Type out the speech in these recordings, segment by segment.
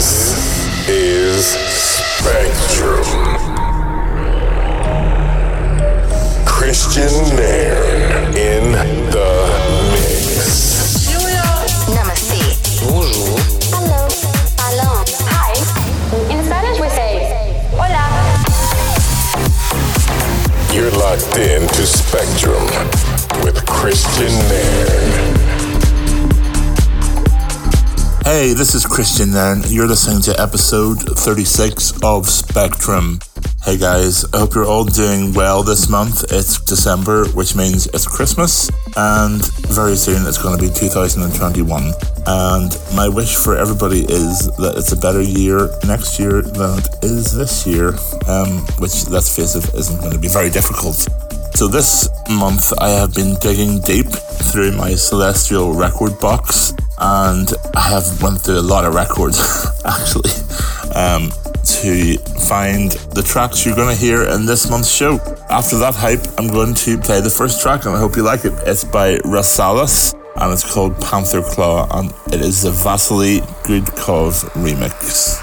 This is Spectrum. Christian Nairn in the mix. Namaste. Bonjour. Hello. Hello. Hi. In Spanish we say hola. You're locked in to Spectrum with Christian Nairn. Hey, this is Christian Nairn. You're listening to episode 36 of Spectrum. Hey guys, I hope you're all doing well this month. It's December, which means it's Christmas, and very soon it's going to be 2021. And my wish for everybody is that it's a better year next year than it is this year, um, which, let's face it, isn't going to be very difficult. So this month I have been digging deep through my celestial record box and I have went through a lot of records actually um, to find the tracks you're going to hear in this month's show. After that hype, I'm going to play the first track and I hope you like it. It's by Rasalis and it's called Panther Claw and it is the Vasily Cause remix.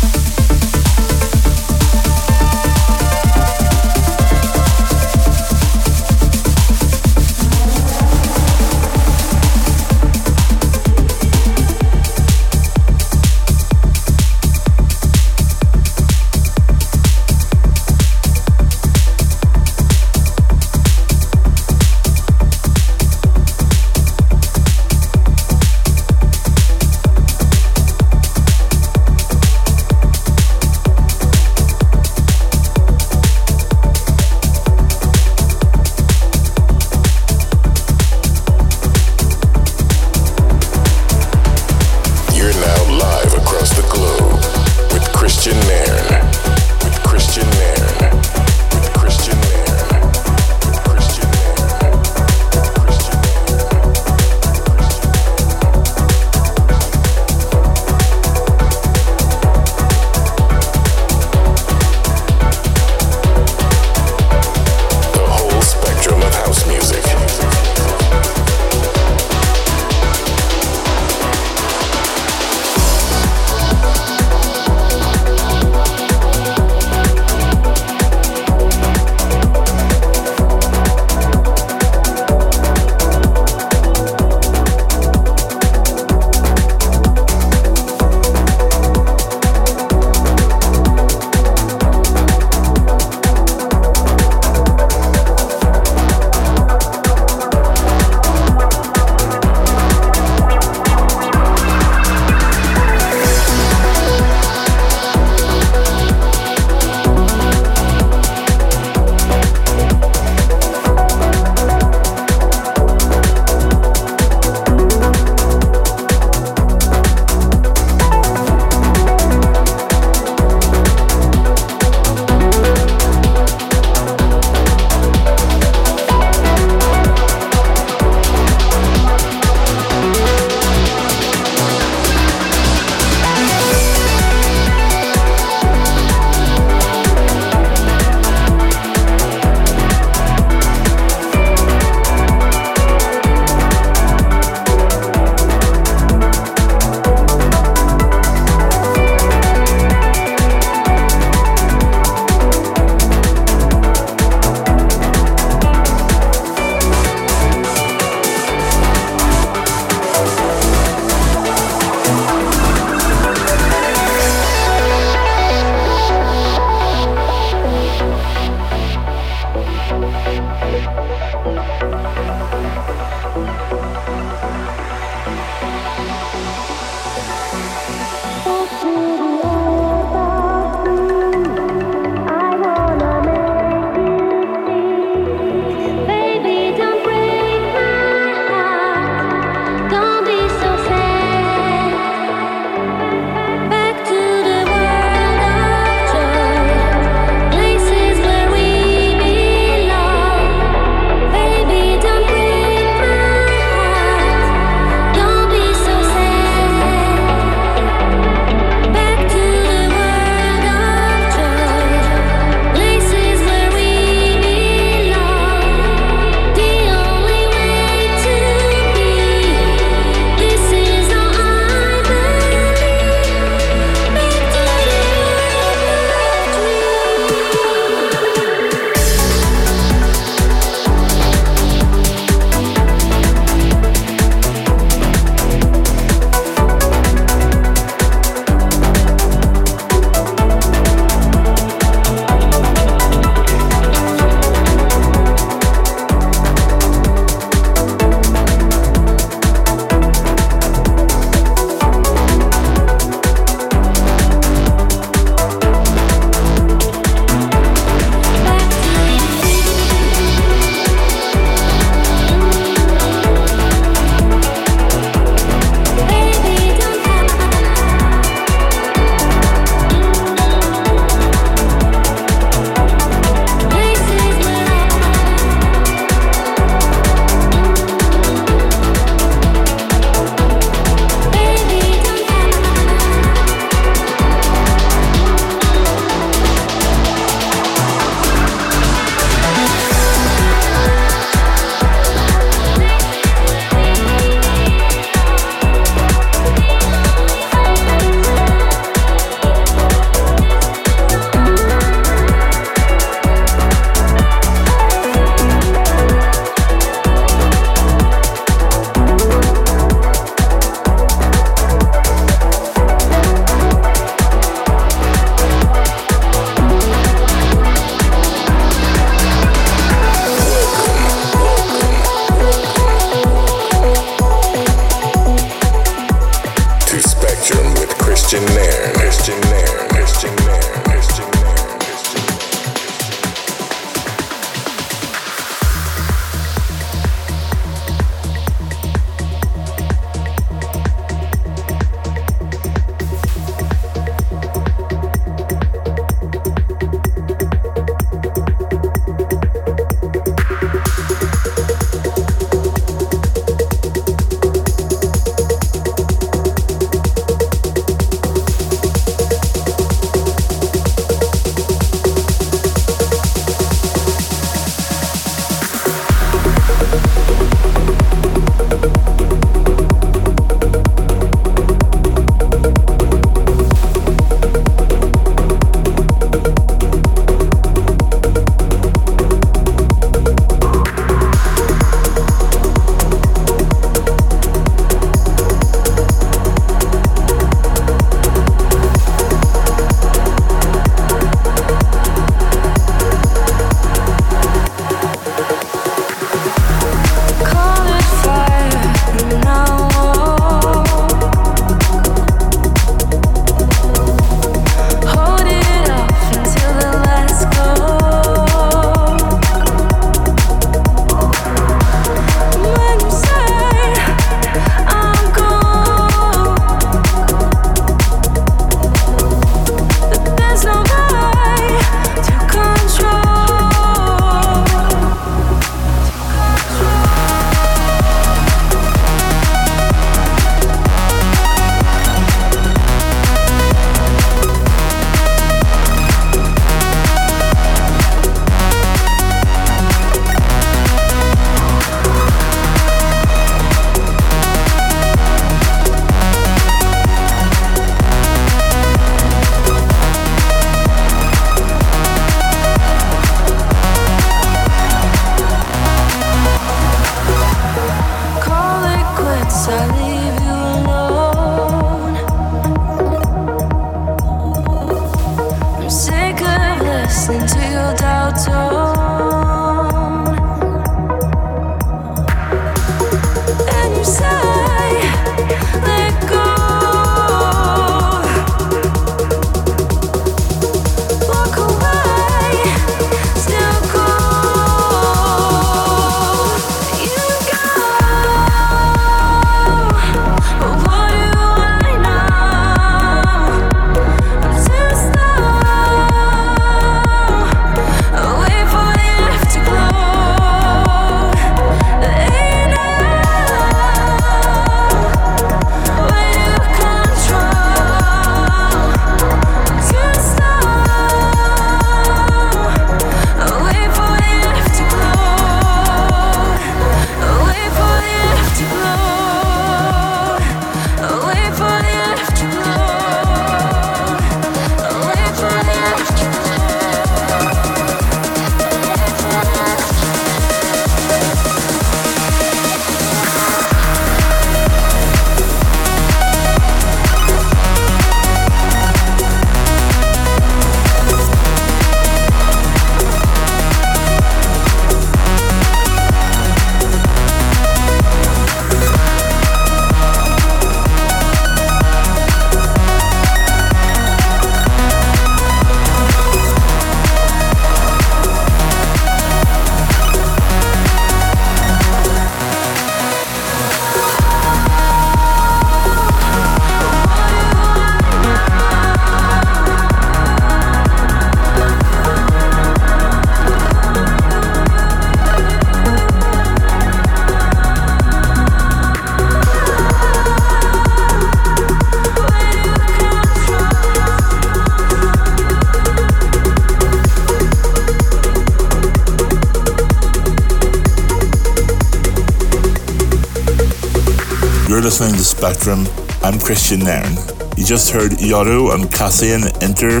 Spectrum. I'm Christian Nairn. You just heard Yoro and Cassian Enter,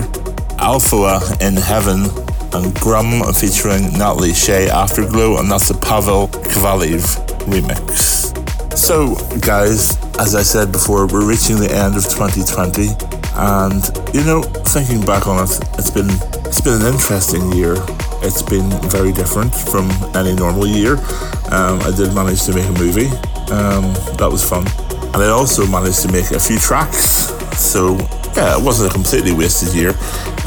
Alpha in Heaven, and Grum featuring Natalie Shea Afterglow, and that's the Pavel Kovalev remix. So, guys, as I said before, we're reaching the end of 2020, and you know, thinking back on it, it's been it's been an interesting year. It's been very different from any normal year. Um, I did manage to make a movie. Um, that was fun. And I also managed to make a few tracks. So, yeah, it wasn't a completely wasted year.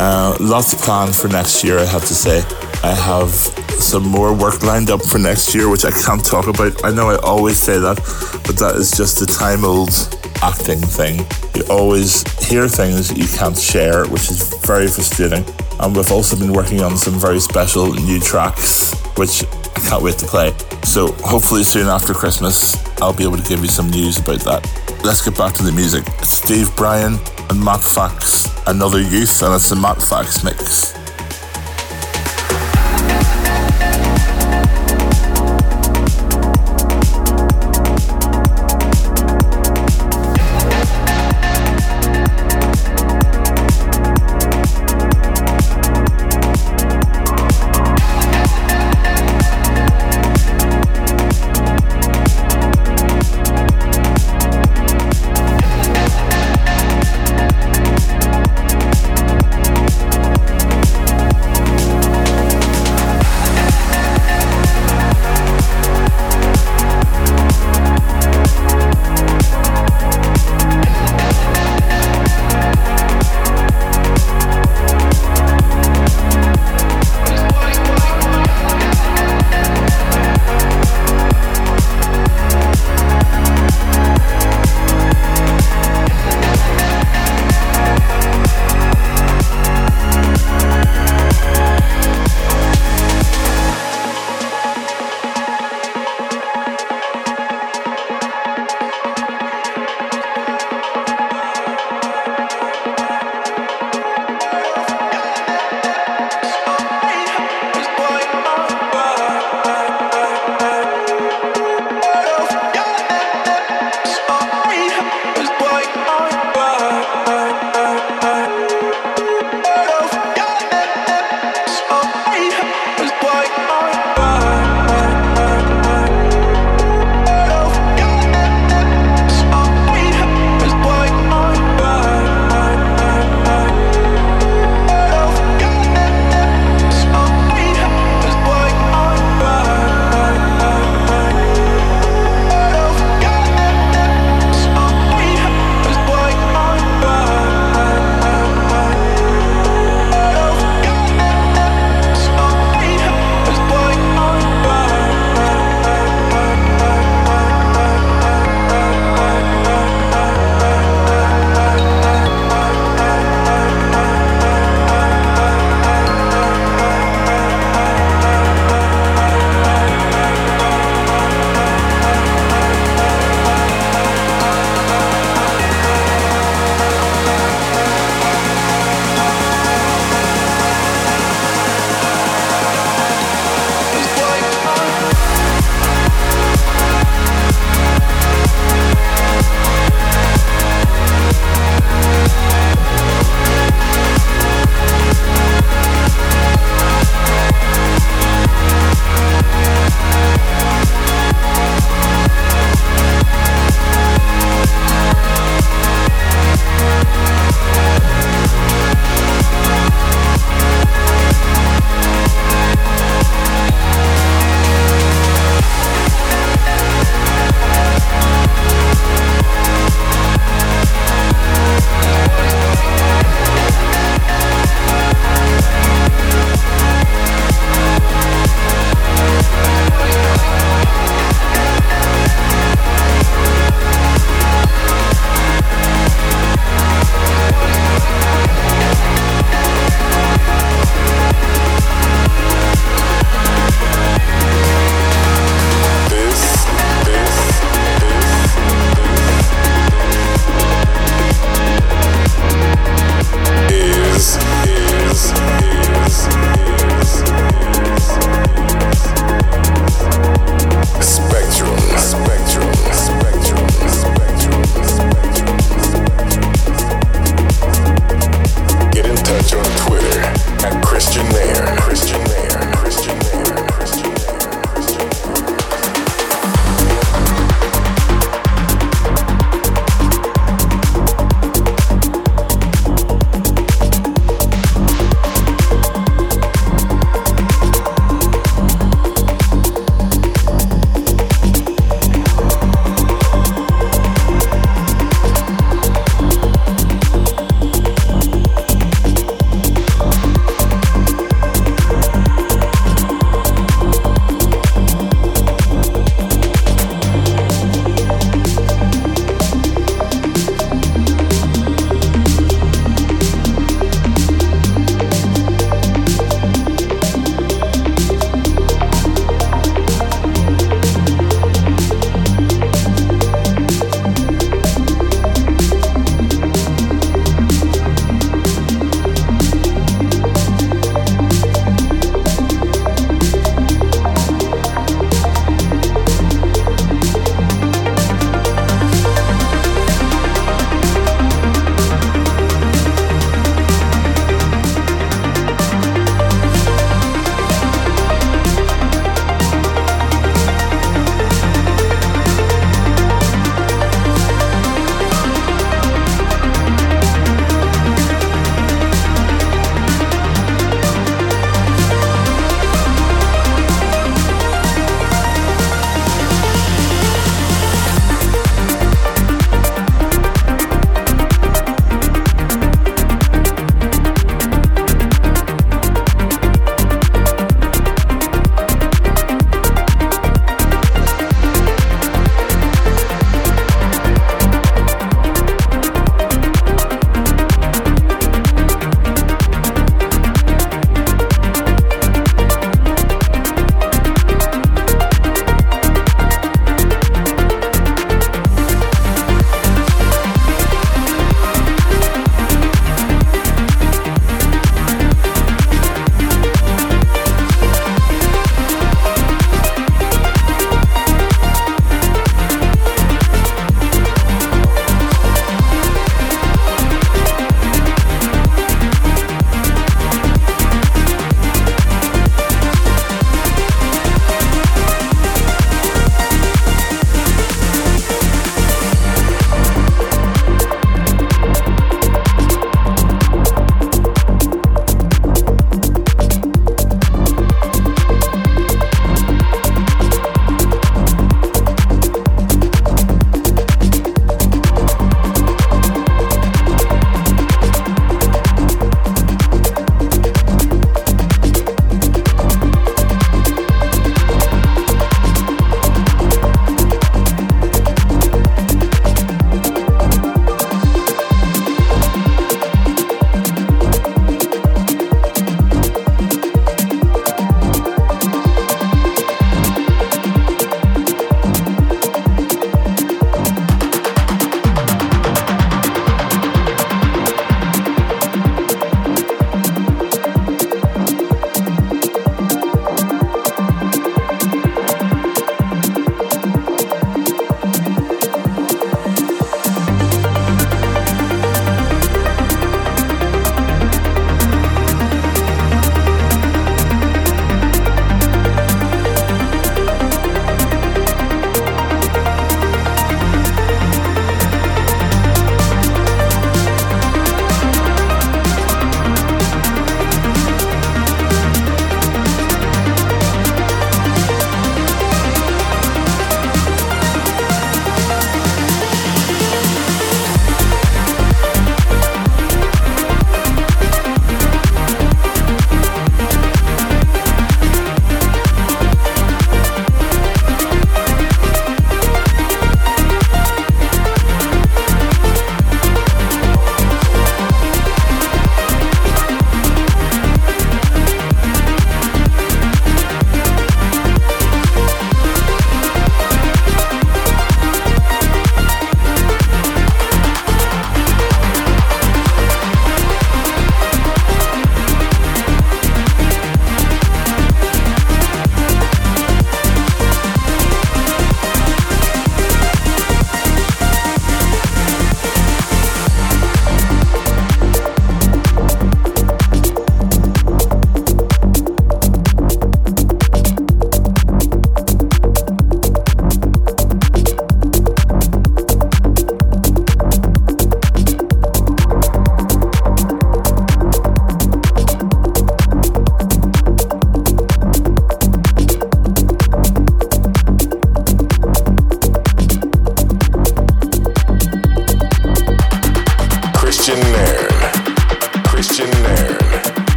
Uh, lots planned for next year, I have to say. I have some more work lined up for next year, which I can't talk about. I know I always say that, but that is just the time old acting thing. You always hear things that you can't share, which is very frustrating. And we've also been working on some very special new tracks, which I can't wait to play. So hopefully soon after Christmas, I'll be able to give you some news about that. Let's get back to the music. It's Steve Brian and Matt Fax, Another Youth, and it's the Matt Fax mix.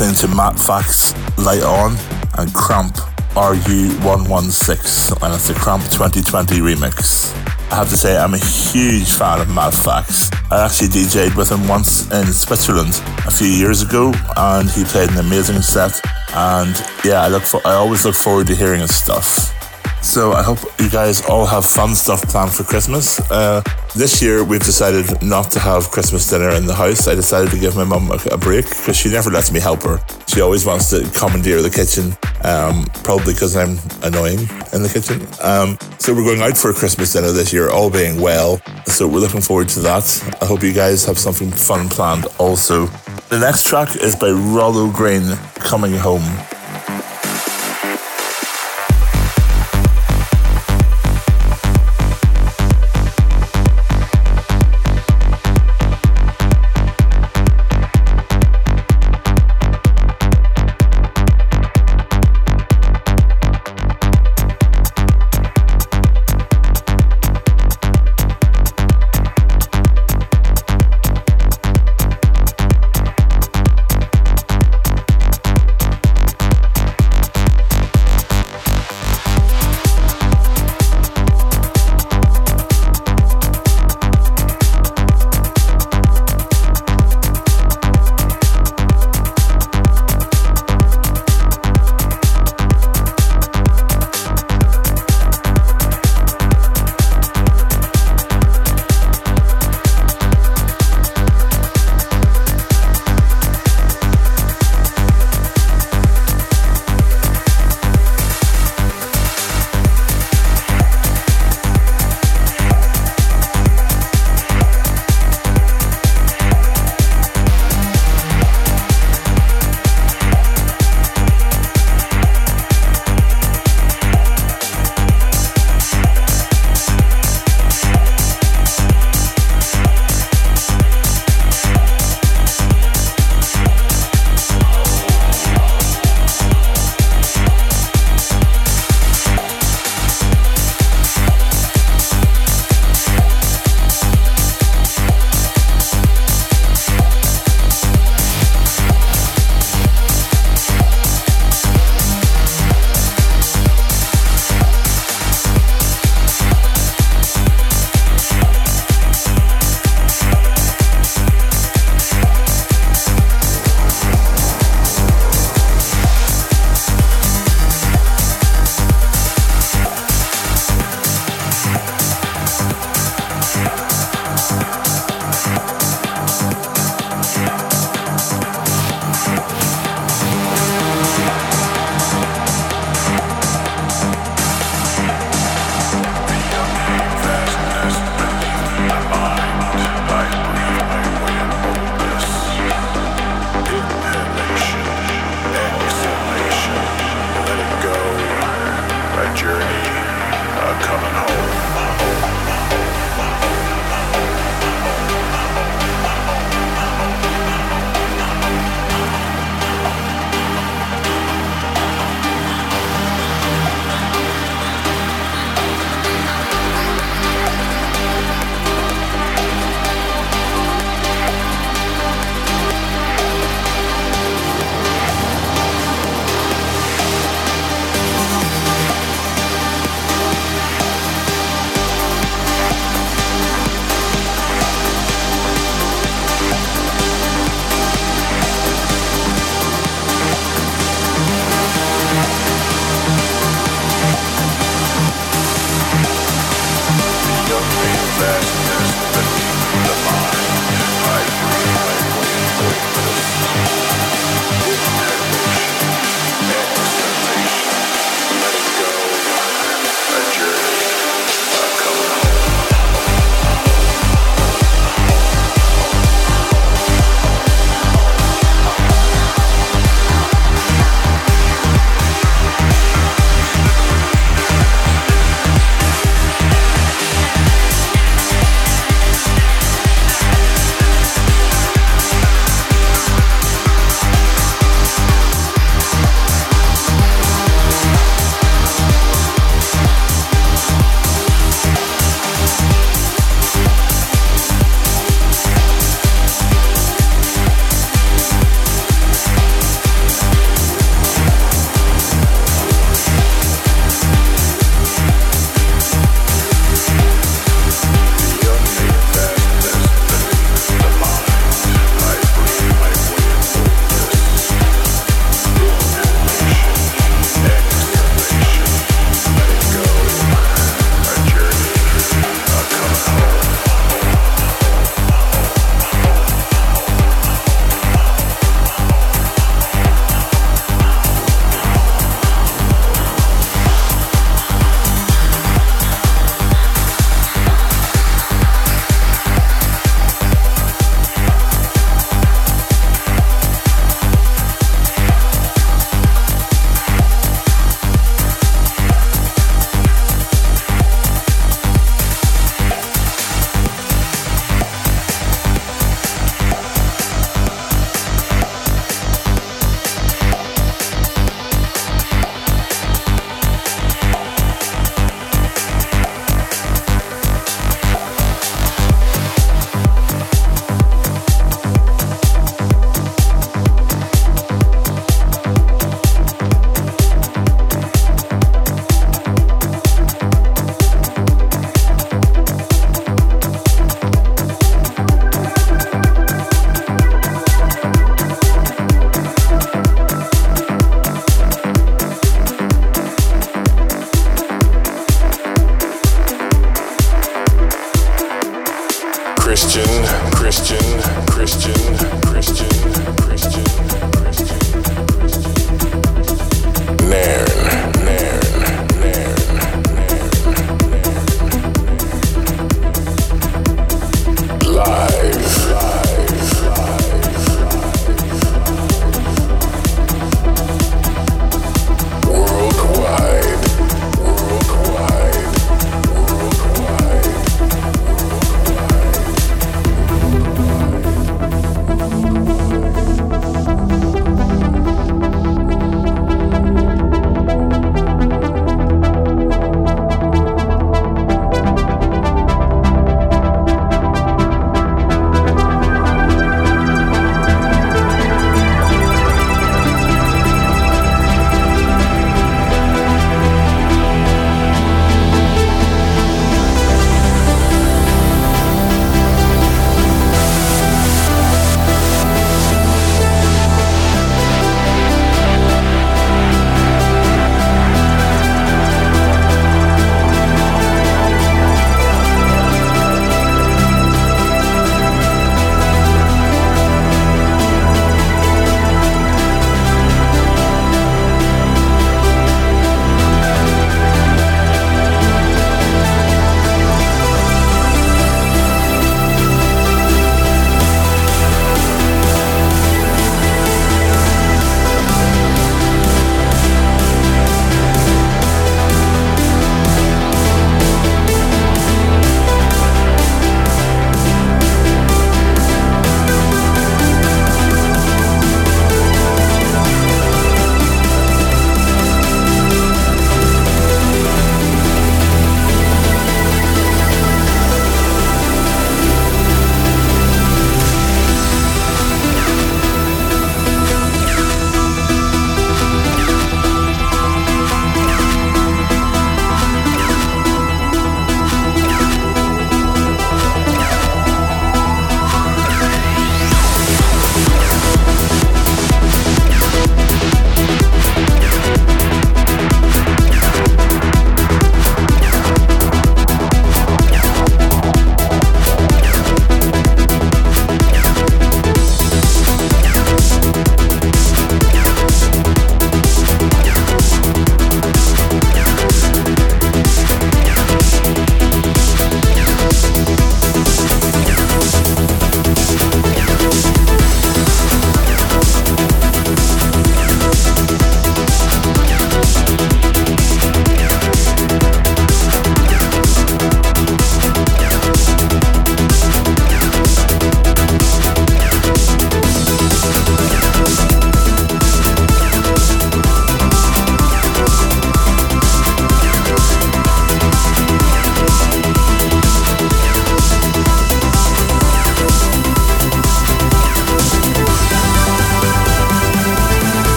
Listening to Matt Fax Light On and Cramp RU116, and it's the Cramp 2020 remix. I have to say, I'm a huge fan of Matt Fax. I actually DJ'd with him once in Switzerland a few years ago, and he played an amazing set. And yeah, I look for, I always look forward to hearing his stuff. So I hope you guys all have fun stuff planned for Christmas. Uh, this year we've decided not to have Christmas dinner in the house. I decided to give my mum a, break because she never lets me help her. She always wants to commandeer the kitchen, um, probably because I'm annoying in the kitchen. Um, so we're going out for a Christmas dinner this year, all being well. So we're looking forward to that. I hope you guys have something fun planned also. The next track is by Rolo Green, Coming Home.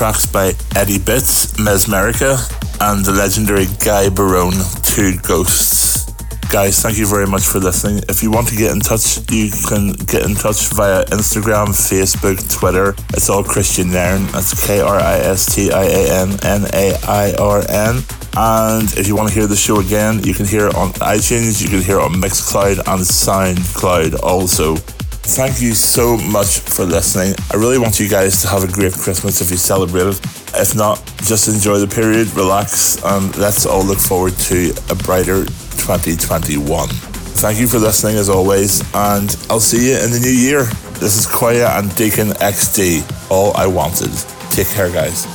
Tracks by Eddie Bitts, Mesmerica, and the legendary Guy Barone, Two Ghosts. Guys, thank you very much for listening. If you want to get in touch, you can get in touch via Instagram, Facebook, Twitter. It's all Kristian Nairn. That's K R I S T I A N N A I R N. And if you want to hear the show again, you can hear it on iTunes, you can hear it on Mixcloud and SoundCloud also. Thank you so much for listening. I really want you guys to have a great Christmas if you celebrate it. If not, just enjoy the period, relax, and let's all look forward to a brighter 2021. Thank you for listening as always, and I'll see you in the new year. This is Koya and Deacon XD. All I wanted. Take care, guys.